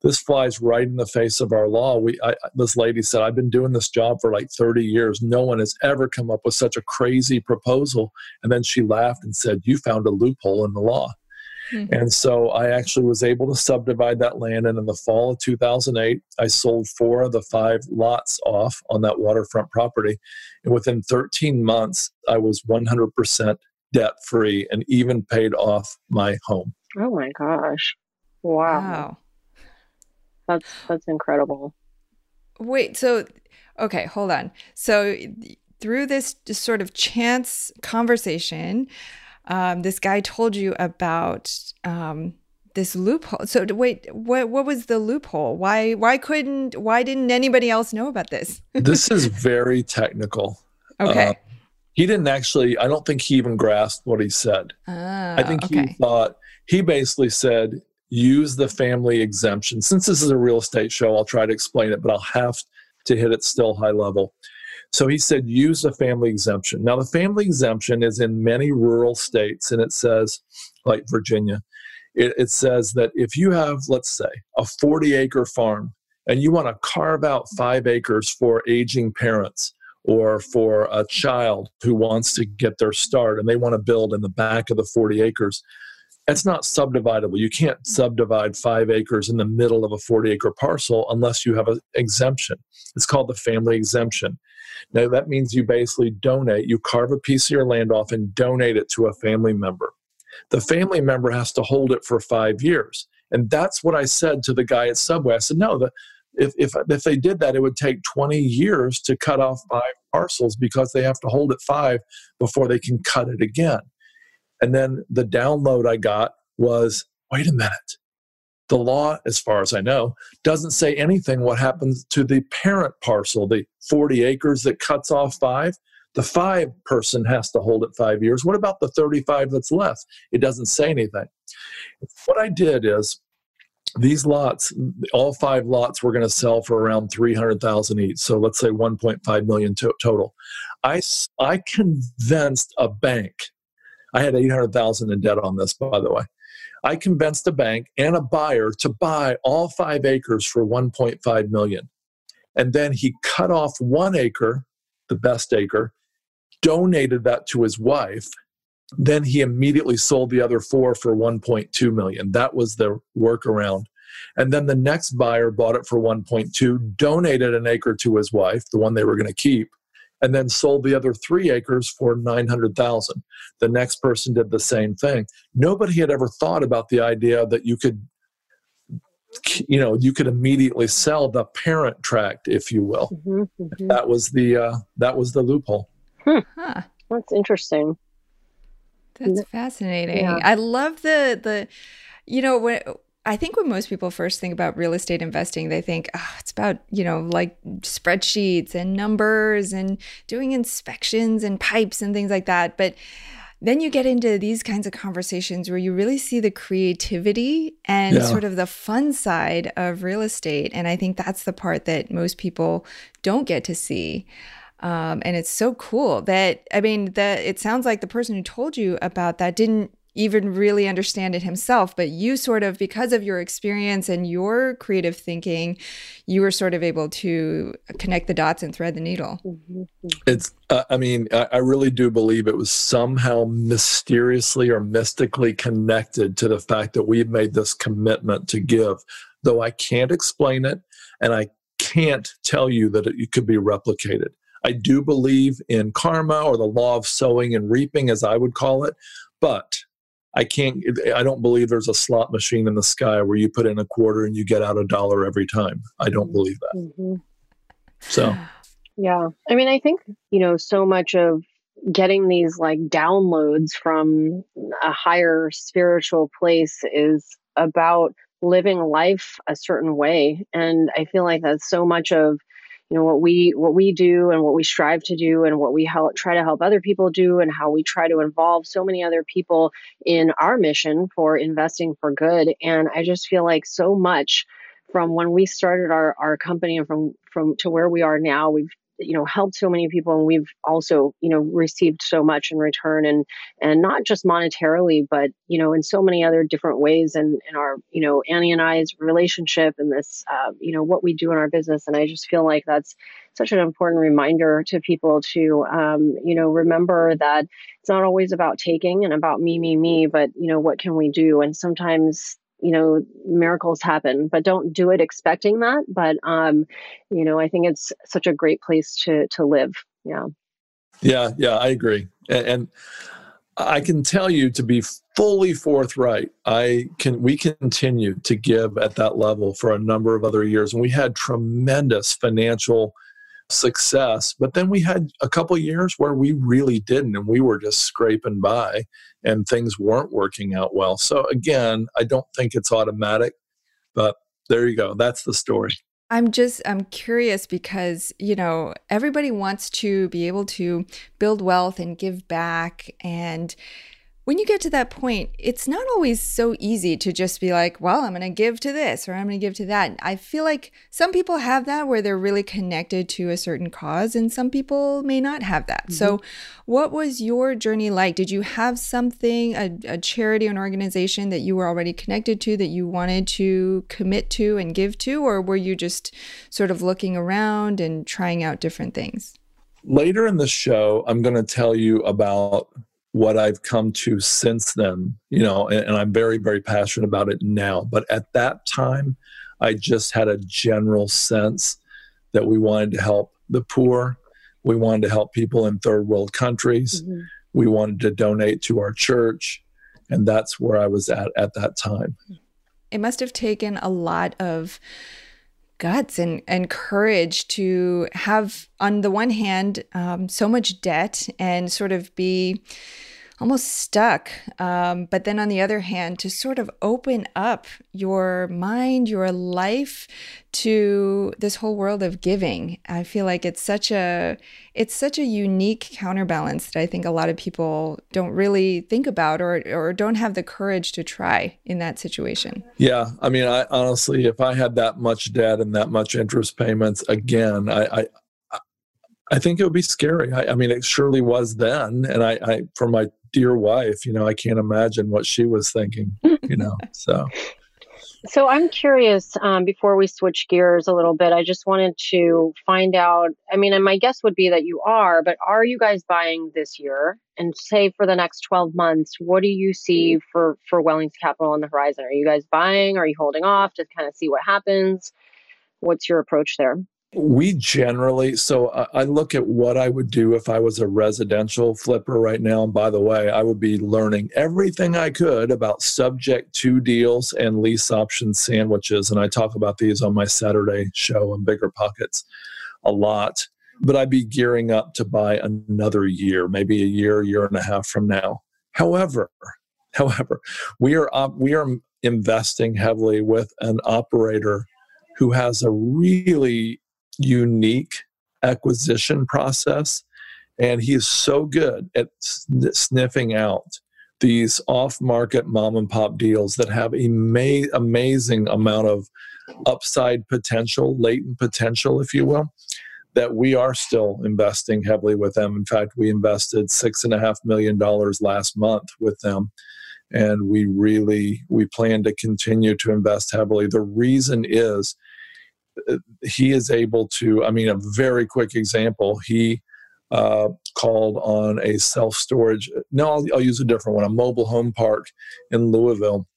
"This flies right in the face of our law." We, I, this lady said, "I've been doing this job for like 30 years. No one has ever come up with such a crazy proposal." And then she laughed and said, "You found a loophole in the law." Mm-hmm. And so I actually was able to subdivide that land. And in the fall of 2008, I sold four of the five lots off on that waterfront property. And within 13 months, I was 100% debt free and even paid off my home. Oh my gosh. Wow. wow. That's that's incredible. Wait, so okay, hold on. So through this sort of chance conversation, um, this guy told you about um, this loophole. So wait, what what was the loophole? Why why couldn't why didn't anybody else know about this? this is very technical. Okay. Uh, he didn't actually. I don't think he even grasped what he said. I think okay. he thought he basically said use the family exemption. Since this is a real estate show, I'll try to explain it, but I'll have to hit it still high level. So he said, use the family exemption. Now, the family exemption is in many rural states, and it says, like Virginia, it, it says that if you have, let's say, a 40 acre farm and you want to carve out five acres for aging parents or for a child who wants to get their start and they want to build in the back of the 40 acres, it's not subdividable. You can't subdivide five acres in the middle of a 40 acre parcel unless you have an exemption. It's called the family exemption. Now, that means you basically donate, you carve a piece of your land off and donate it to a family member. The family member has to hold it for five years. And that's what I said to the guy at Subway. I said, no, the, if, if, if they did that, it would take 20 years to cut off five parcels because they have to hold it five before they can cut it again. And then the download I got was wait a minute the law, as far as I know, doesn't say anything what happens to the parent parcel, the 40 acres that cuts off five. The five person has to hold it five years. What about the 35 that's left? It doesn't say anything. What I did is these lots, all five lots, were going to sell for around 300,000 each. So let's say 1.5 million to- total. I, I convinced a bank. I had 800,000 in debt on this, by the way. I convinced a bank and a buyer to buy all five acres for 1.5 million. And then he cut off one acre, the best acre, donated that to his wife. Then he immediately sold the other four for 1.2 million. That was the workaround. And then the next buyer bought it for 1.2, donated an acre to his wife, the one they were going to keep, and then sold the other three acres for 900,000. The next person did the same thing. Nobody had ever thought about the idea that you could you know you could immediately sell the parent tract if you will mm-hmm, mm-hmm. that was the uh, that was the loophole hmm. huh. that's interesting that's fascinating yeah. i love the the you know when I think when most people first think about real estate investing, they think, oh, it's about, you know, like spreadsheets and numbers and doing inspections and pipes and things like that. But then you get into these kinds of conversations where you really see the creativity and yeah. sort of the fun side of real estate. And I think that's the part that most people don't get to see. Um, and it's so cool that I mean that it sounds like the person who told you about that didn't even really understand it himself. But you sort of, because of your experience and your creative thinking, you were sort of able to connect the dots and thread the needle. Mm-hmm. It's, uh, I mean, I, I really do believe it was somehow mysteriously or mystically connected to the fact that we've made this commitment to give, though I can't explain it and I can't tell you that it, it could be replicated. I do believe in karma or the law of sowing and reaping, as I would call it. But I can't, I don't believe there's a slot machine in the sky where you put in a quarter and you get out a dollar every time. I don't believe that. Mm-hmm. So, yeah. I mean, I think, you know, so much of getting these like downloads from a higher spiritual place is about living life a certain way. And I feel like that's so much of you know what we what we do and what we strive to do and what we help try to help other people do and how we try to involve so many other people in our mission for investing for good. And i just feel like so much from when we started our, our company and from from to where we are now we've you know helped so many people and we've also you know received so much in return and and not just monetarily but you know in so many other different ways and in our you know annie and i's relationship and this uh, you know what we do in our business and i just feel like that's such an important reminder to people to um, you know remember that it's not always about taking and about me me me but you know what can we do? And sometimes you know miracles happen but don't do it expecting that. But um you know i think it's such a great place to to live. Yeah. Yeah yeah i agree. And, and i can tell you to be fully forthright i can we continue to give at that level for a number of other years. And we had tremendous financial success. But then we had a couple years where we really didn't, and we were just scraping by and things weren't working out well. So, again, I don't think it's automatic, but there you go. That's the story. I'm just I'm curious because, you know, everybody wants to be able to build wealth and give back and when you get to that point, it's not always so easy to just be like, well, I'm going to give to this or I'm going to give to that. I feel like some people have that where they're really connected to a certain cause, and some people may not have that. Mm-hmm. So, what was your journey like? Did you have something, a, a charity, an organization that you were already connected to that you wanted to commit to and give to, or were you just sort of looking around and trying out different things? Later in the show, I'm going to tell you about what I've come to since then, you know, and, and, I'm very, very passionate about it now. But at that time, I just had a general sense that we wanted to help the poor. We wanted to help people in third world countries. Mm-hmm. We wanted to donate to our church. And that's where I was at at that time. It must have taken a lot of guts and, and courage to have, on the one hand, um, so much debt and sort of be almost stuck. Um, but then on the other hand, to sort of open up your mind, your life to this whole world of giving. I feel like it's such a it's such a unique counterbalance that I think a lot of people don't really think about or or don't have the courage to try in that situation. Yeah, I mean, I honestly, if I had that much debt and that much interest payments again, I, I I think it would be scary. I, I, mean, it surely was then. And I, I, for my dear wife, you know, I can't imagine what she was thinking, you know, so. So I'm curious. Um, before we switch gears a little bit, I just wanted to find out. I mean, and my guess would be that you are, but are you guys buying this year? And say for the next 12 months, what do you see for for Wellings Capital on the horizon? Are you guys buying? Are you holding off to kind of see what happens? What's your approach there? We generally so I, look at what i would do if i was a residential flipper right now. And by the way i would be learning everything i could about subject to deals and lease option sandwiches. And i talk about these on my saturday show on BiggerPockets a lot but i'd be gearing up to buy another year maybe a year year and a half from now. However however we are we are investing heavily with an operator who has a really unique acquisition process. And he is so good at sniffing out these off market mom and pop deals that have a ma- amazing amount of upside potential, latent potential, if you will, that we are still investing heavily with them. In fact, we invested six and a half million dollars last month with them. And we really we plan to continue to invest heavily. The reason is he is able to, I mean, a very quick example, he uh, called on a self storage, no, I'll, I'll, use a different one, a mobile home park in Louisville.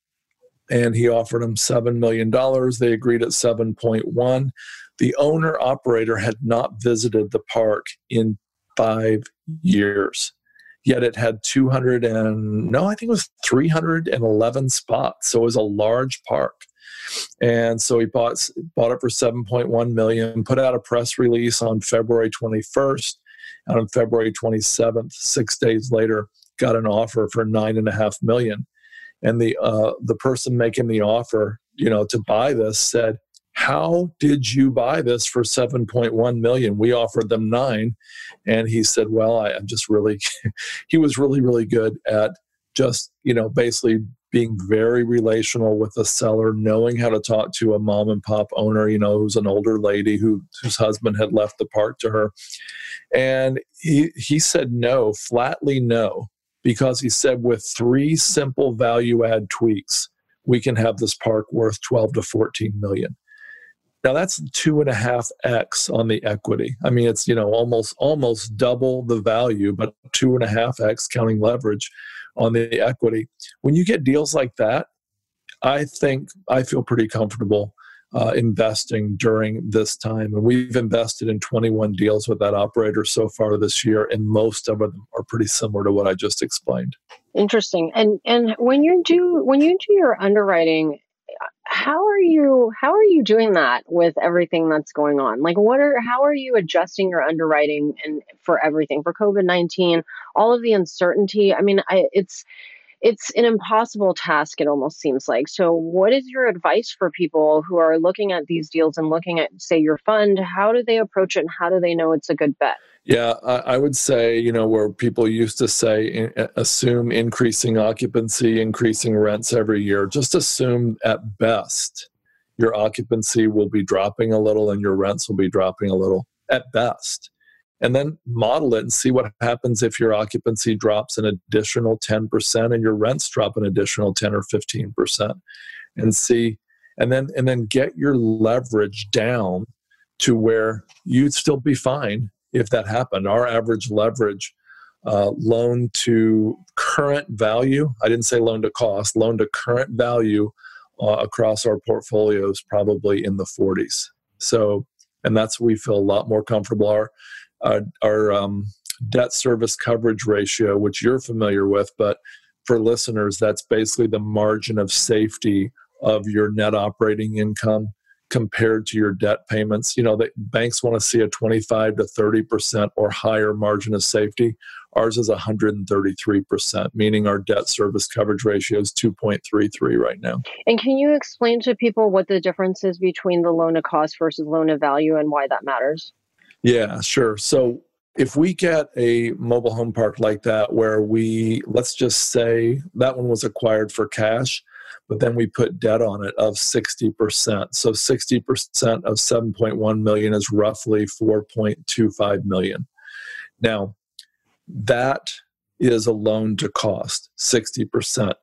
And he offered him $7 million. They agreed at 7.1. The owner operator had not visited the park in five years yet it had 200 and no i think it was 311 spots so it was a large park and so he bought bought it for 7.1 million put out a press release on february 21st and on february 27th six days later got an offer for nine and a half million. And the uh, the person making the offer you know to buy this said how did you buy this for 7.1 million? We offered them nine. And he said well I, i'm just really he was really really good at just you know basically being very relational with the seller knowing how to talk to a mom and pop owner you know who's an older lady who whose husband had left the park to her. And he he said no flatly no because he said with three simple value add tweaks we can have this park worth 12 to 14 million. Now that's two and a half x on the equity. I mean, it's you know almost almost double the value, but two and a half x counting leverage on the equity. When you get deals like that, I think I feel pretty comfortable uh, investing during this time. And we've invested in 21 deals with that operator so far this year, and most of them are pretty similar to what I just explained. Interesting. And and when you do when you do your underwriting, how are you how are you doing that with everything that's going on? Like what are how are you adjusting your underwriting and for everything? For covid-19 all of the uncertainty i mean I, it's it's an impossible task it almost seems like. So what is your advice for people who are looking at these deals and looking at say your fund? How do they approach it and how do they know it's a good bet? Yeah, I, would say, you know, where people used to say, assume increasing occupancy, increasing rents every year, just assume at best your occupancy will be dropping a little and your rents will be dropping a little at best. And then model it and see what happens if your occupancy drops an additional 10% and your rents drop an additional 10 or 15% and see and then and then get your leverage down to where you'd still be fine if that happened. Our average leverage uh, loan to current value, I didn't say loan to cost, loan to current value uh, across our portfolios probably in the 40s. So, and that's we feel a lot more comfortable. Our, uh, our um, debt service coverage ratio, which you're familiar with, but for listeners, that's basically the margin of safety of your net operating income compared to your debt payments. You know, the banks want to see a 25 to 30% or higher margin of safety. Ours is 133%, meaning our debt service coverage ratio is 2.33 right now. And can you explain to people what the difference is between the loan to cost versus loan to value and why that matters? Yeah, sure. So if we get a mobile home park like that where we let's just say that one was acquired for cash but then we put debt on it of 60%. So 60% of 7.1 million is roughly 4.25 million. Now, that is a loan to cost, 60%.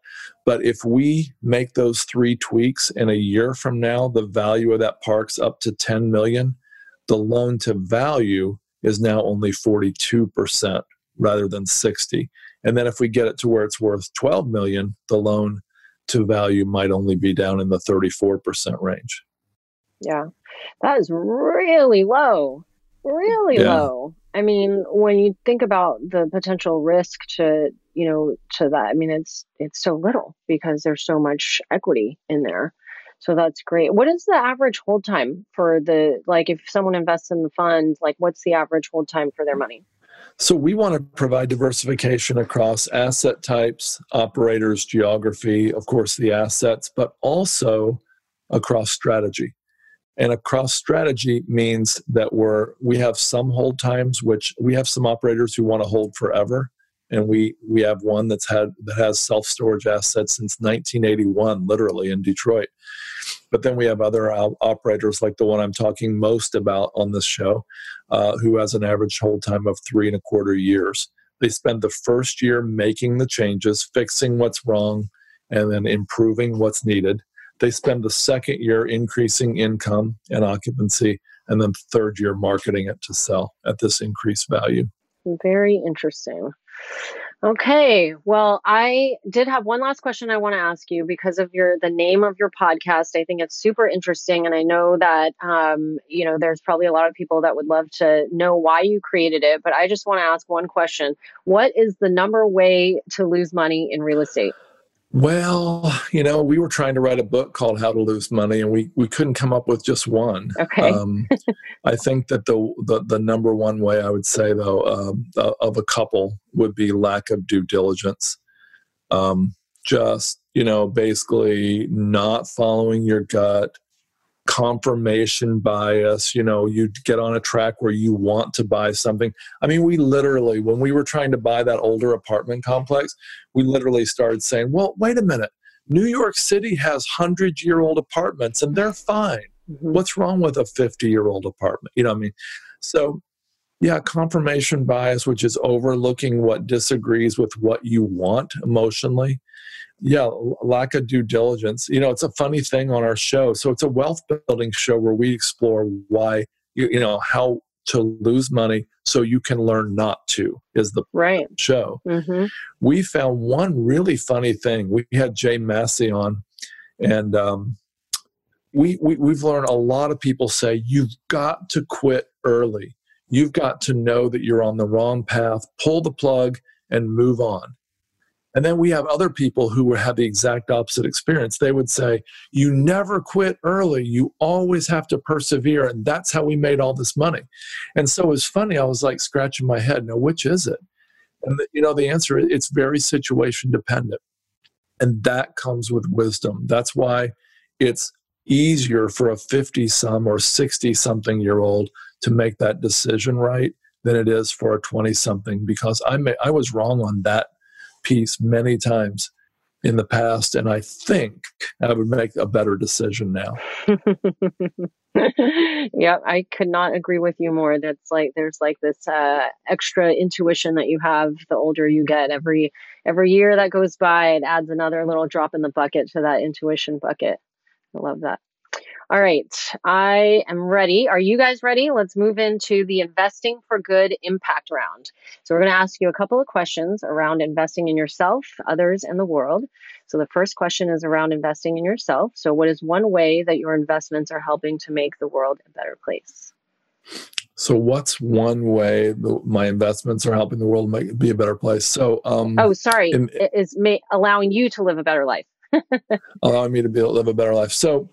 But if we make those three tweaks in a year from now, the value of that park's up to 10 million, the loan to value is now only 42% rather than 60. And then if we get it to where it's worth 12 million, the loan to value might only be down in the 34% range. Yeah. That is really low. Really yeah. low. I mean, when you think about the potential risk to, you know, to that, I mean, it's it's so little because there's so much equity in there. So that's great. What is the average hold time for the like if someone invests in the fund, like what's the average hold time for their money? So we want to provide diversification across asset types, operators, geography, of course, the assets, but also across strategy. And across strategy means that we're we have some hold times, which we have some operators who want to hold forever, and we we have one that's had that has self storage assets since 1981, literally in Detroit. But then we have other uh, operators like the one I'm talking most about on this show, uh, who has an average hold time of three and a quarter years. They spend the first year making the changes, fixing what's wrong, and then improving what's needed. They spend the second year increasing income and occupancy, and then third year marketing it to sell at this increased value. Very interesting. Okay. Well, I did have one last question I want to ask you because of your the name of your podcast. I think it's super interesting, and I know that um, you know there's probably a lot of people that would love to know why you created it. But I just want to ask one question: What is the number way to lose money in real estate? Well, you know, we were trying to write a book called How to Lose Money, and we, we couldn't come up with just one. Okay. Um, I think that the, the, the number one way I would say though um, uh, of a couple would be lack of due diligence. Um, just you know, basically not following your gut, confirmation bias. You know, you get on a track where you want to buy something. I mean, we literally, when we were trying to buy that older apartment complex, we literally started saying, well, wait a minute. New York City has 100 year old apartments and they're fine. Mm-hmm. What's wrong with a 50 year old apartment? You know what I mean? So, yeah, confirmation bias, which is overlooking what disagrees with what you want emotionally yeah lack of due diligence. You know it's a funny thing on our show. So it's a wealth building show where we explore why you, you know how to lose money so you can learn not to is the right. show. Mm-hmm. we found one really funny thing. We had jay massey on and um, we, we we've learned a lot of people say you've got to quit early. You've got to know that you're on the wrong path pull the plug and move on and then we have other people who have the exact opposite experience. They would say, You never quit early. You always have to persevere. And that's how we made all this money. And so it was funny. I was like scratching my head. Now, which is it? And, the, you know, the answer is it's very situation dependent. And that comes with wisdom. That's why it's easier for a 50 some or 60 something year old to make that decision right than it is for a 20 something because I, may, I was wrong on that piece many times in the past, and I think I would make a better decision now. yeah, I could not agree with you more. That's like there's like this uh, extra intuition that you have the older you get. Every every year that goes by, it adds another little drop in the bucket to that intuition bucket. I love that. All right, I am ready. Are you guys ready? Let's move into the investing for good impact round. So, we're going to ask you a couple of questions around investing in yourself, others, and the world. So, the first question is around investing in yourself. So, what is one way that your investments are helping to make the world a better place? So, what's one way that my investments are helping the world make be a better place? So, um, oh, sorry, in, is ma- allowing you to live a better life. allowing me to be able to live a better life. So,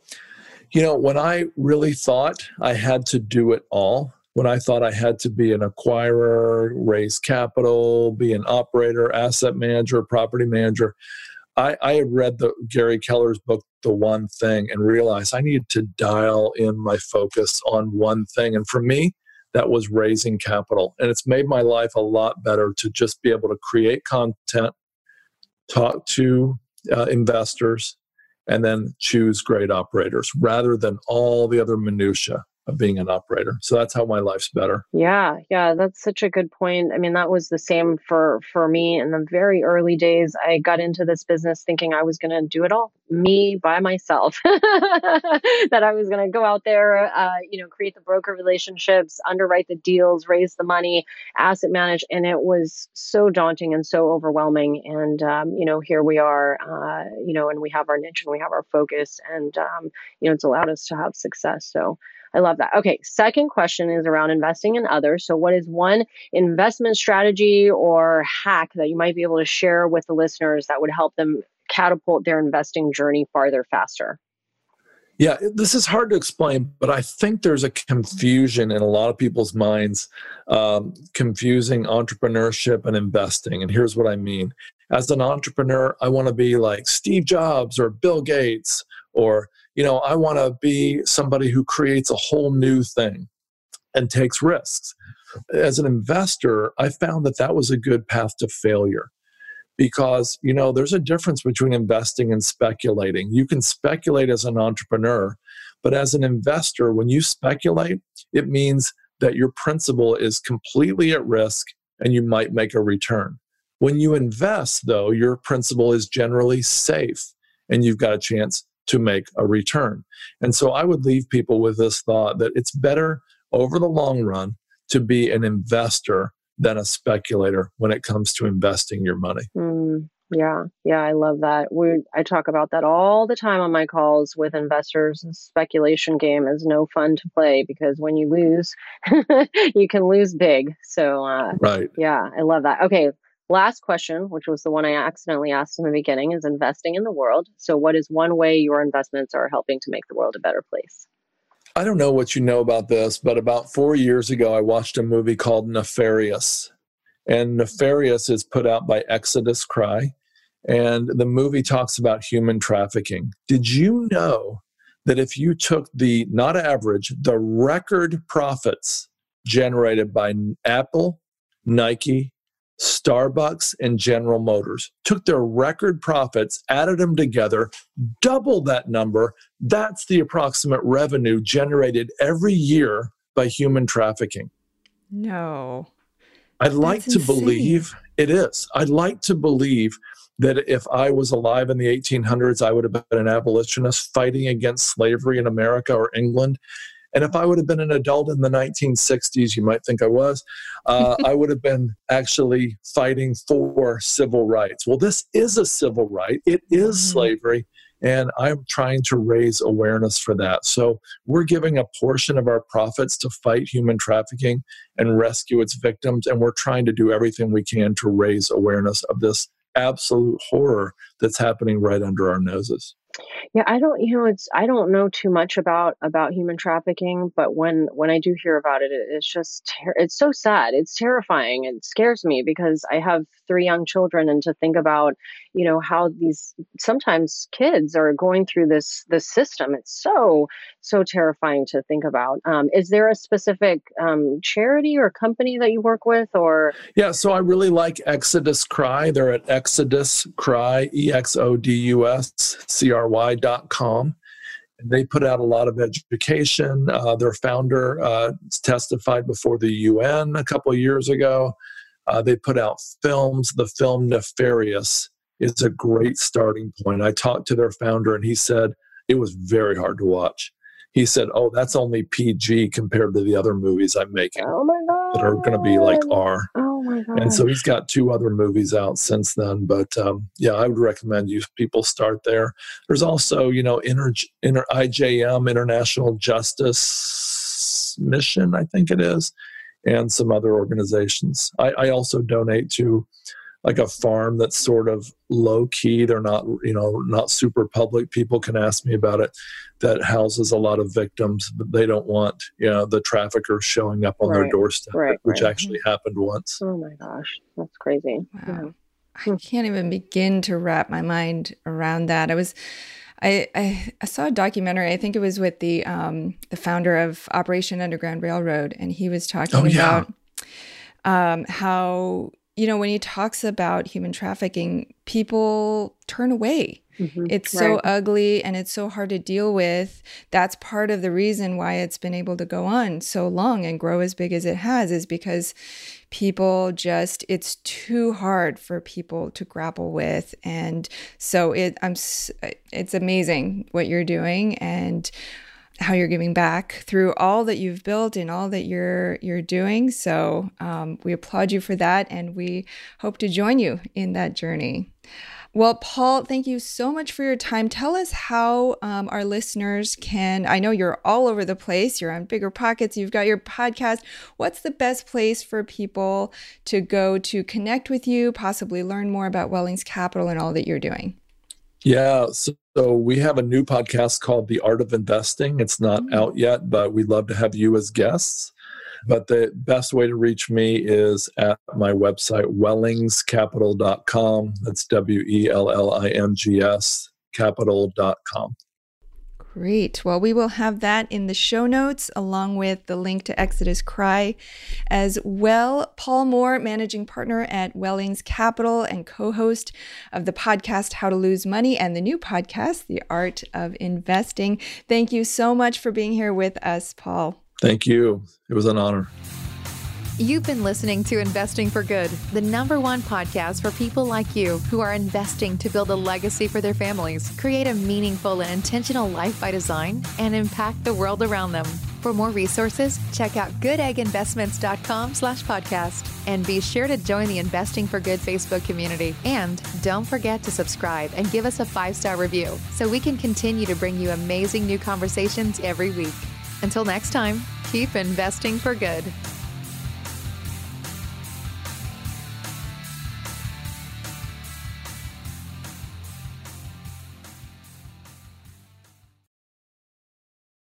you know, when I really thought I had to do it all, when I thought I had to be an acquirer, raise capital, be an operator, asset manager, property manager, I, I had read the Gary Keller's book, The One Thing, and realized I needed to dial in my focus on one thing. And for me, that was raising capital. And it's made my life a lot better to just be able to create content, talk to uh, investors, and then choose great operators rather than all the other minutia of being an operator. So that's how my life's better. Yeah, yeah, that's such a good point. I mean, that was the same for for me in the very early days. I got into this business thinking I was going to do it all, me by myself. that I was going to go out there, uh, you know, create the broker relationships, underwrite the deals, raise the money, asset manage, and it was so daunting and so overwhelming. And um, you know, here we are, uh, you know, and we have our niche and we have our focus, and um, you know, it's allowed us to have success. So. I love that. Okay, second question is around investing in others. So, what is one investment strategy or hack that you might be able to share with the listeners that would help them catapult their investing journey farther faster? Yeah, this is hard to explain, but I think there's a confusion in a lot of people's minds, um, confusing entrepreneurship and investing. And here's what I mean. As an entrepreneur, I want to be like Steve Jobs or Bill Gates or you know, I want to be somebody who creates a whole new thing and takes risks. As an investor, I found that that was a good path to failure because, you know, there's a difference between investing and speculating. You can speculate as an entrepreneur, but as an investor, when you speculate, it means that your principal is completely at risk and you might make a return. When you invest, though, your principal is generally safe and you've got a chance to make a return. And so I would leave people with this thought that it's better over the long run to be an investor than a speculator when it comes to investing your money. Mm, yeah, yeah, I love that. We I talk about that all the time on my calls with investors. The speculation game is no fun to play because when you lose, you can lose big. So uh, right, yeah, I love that. Okay, Last question, which was the one I accidentally asked in the beginning, is investing in the world. So, what is one way your investments are helping to make the world a better place? I don't know what you know about this, but about four years ago, I watched a movie called Nefarious. And Nefarious is put out by Exodus Cry. And the movie talks about human trafficking. Did you know that if you took the not average, the record profits generated by Apple, Nike, Starbucks, and General Motors, took their record profits, added them together, doubled that number, that's the approximate revenue generated every year by human trafficking. No. I'd like That's to insane. believe it is. I'd like to believe that if I was alive in the 1800s, I would have been an abolitionist fighting against slavery in America or England. And if I would have been an adult in the 1960s, you might think I was, uh, I would have been actually fighting for civil rights. Well, this is a civil right, it is Mhm. slavery. And I'm trying to raise awareness for that. So we're giving a portion of our profits to fight human trafficking and rescue its victims. And we're trying to do everything we can to raise awareness of this absolute horror that's happening right under our noses. Yeah, I don't, you know, it's I don't know too much about about human trafficking, but when when I do hear about it, it it's just ter- it's so sad. It's terrifying. It scares me because I have three young children, and to think about, you know, how these sometimes kids are going through this this system. It's so so terrifying to think about. Um, is there a specific um, charity or company that you work with, or Yeah, so I really like Exodus Cry. They're at Exodus Cry, E X O D U S C R Y. And they put out a lot of education. Uh, their founder uh, testified before the UN a couple of years ago. Uh, they put out films. The film Nefarious is a great starting point. I talked to their founder, and he said it was very hard to watch. He said, "Oh, that's only PG compared to the other movies I'm making oh my god, that are going to be like R." oh And so he's got two other movies out since then. But um, yeah, I would recommend you people start there. There's also, you know, inter, inter, IJM, International Justice Mission, I think it is, and some other organizations. I, I also donate to like a farm that's sort of low key. They're not, you know, not super public. People can ask me about it. That houses a lot of victims, but they don't want, you know, the traffickers showing up on their doorstep, right, which right. actually happened once. oh my gosh, that's crazy. Yeah. I can't even begin to wrap my mind around that. I was I, I, I saw a documentary. I think it was with the um, the founder of Operation Underground Railroad, and he was talking Oh, yeah. about um, how you know when he talks about human trafficking, people turn away. Mhm. It's so ugly and it's so hard to deal with. That's part of the reason why it's been able to go on so long and grow as big as it has is because people just it's too hard for people to grapple with and so it, I'm, it's amazing what you're doing and how you're giving back through all that you've built and all that you're you're doing so um, we applaud you for that and we hope to join you in that journey well, Paul, thank you so much for your time. Tell us how um, our listeners can. I know you're all over the place. You're on BiggerPockets. You've got your podcast. What's the best place for people to go to connect with you, possibly learn more about Wellings Capital and all that you're doing? Yeah, so, so we have a new podcast called The Art of Investing. It's not Mm. out yet, but we'd love to have you as guests. But the best way to reach me is at my website, wellingscapital.com. That's W E L L I N G S capital.com. Great. Well, we will have that in the show notes along with the link to Exodus Cry as well. Paul Moore, managing partner at Wellings Capital and co host of the podcast How to Lose Money and the new podcast, The Art of Investing. Thank you so much for being here with us, Paul. Thank you. It was an honor. You've been listening to Investing for Good, the number one podcast for people like you who are investing to build a legacy for their families, create a meaningful and intentional life by design, and impact the world around them. For more resources, check out goodegginvestments.com slash podcast. And be sure to join the Investing for Good Facebook community. And don't forget to subscribe and give us a five-star review so we can continue to bring you amazing new conversations every week. Until next time, keep investing for good.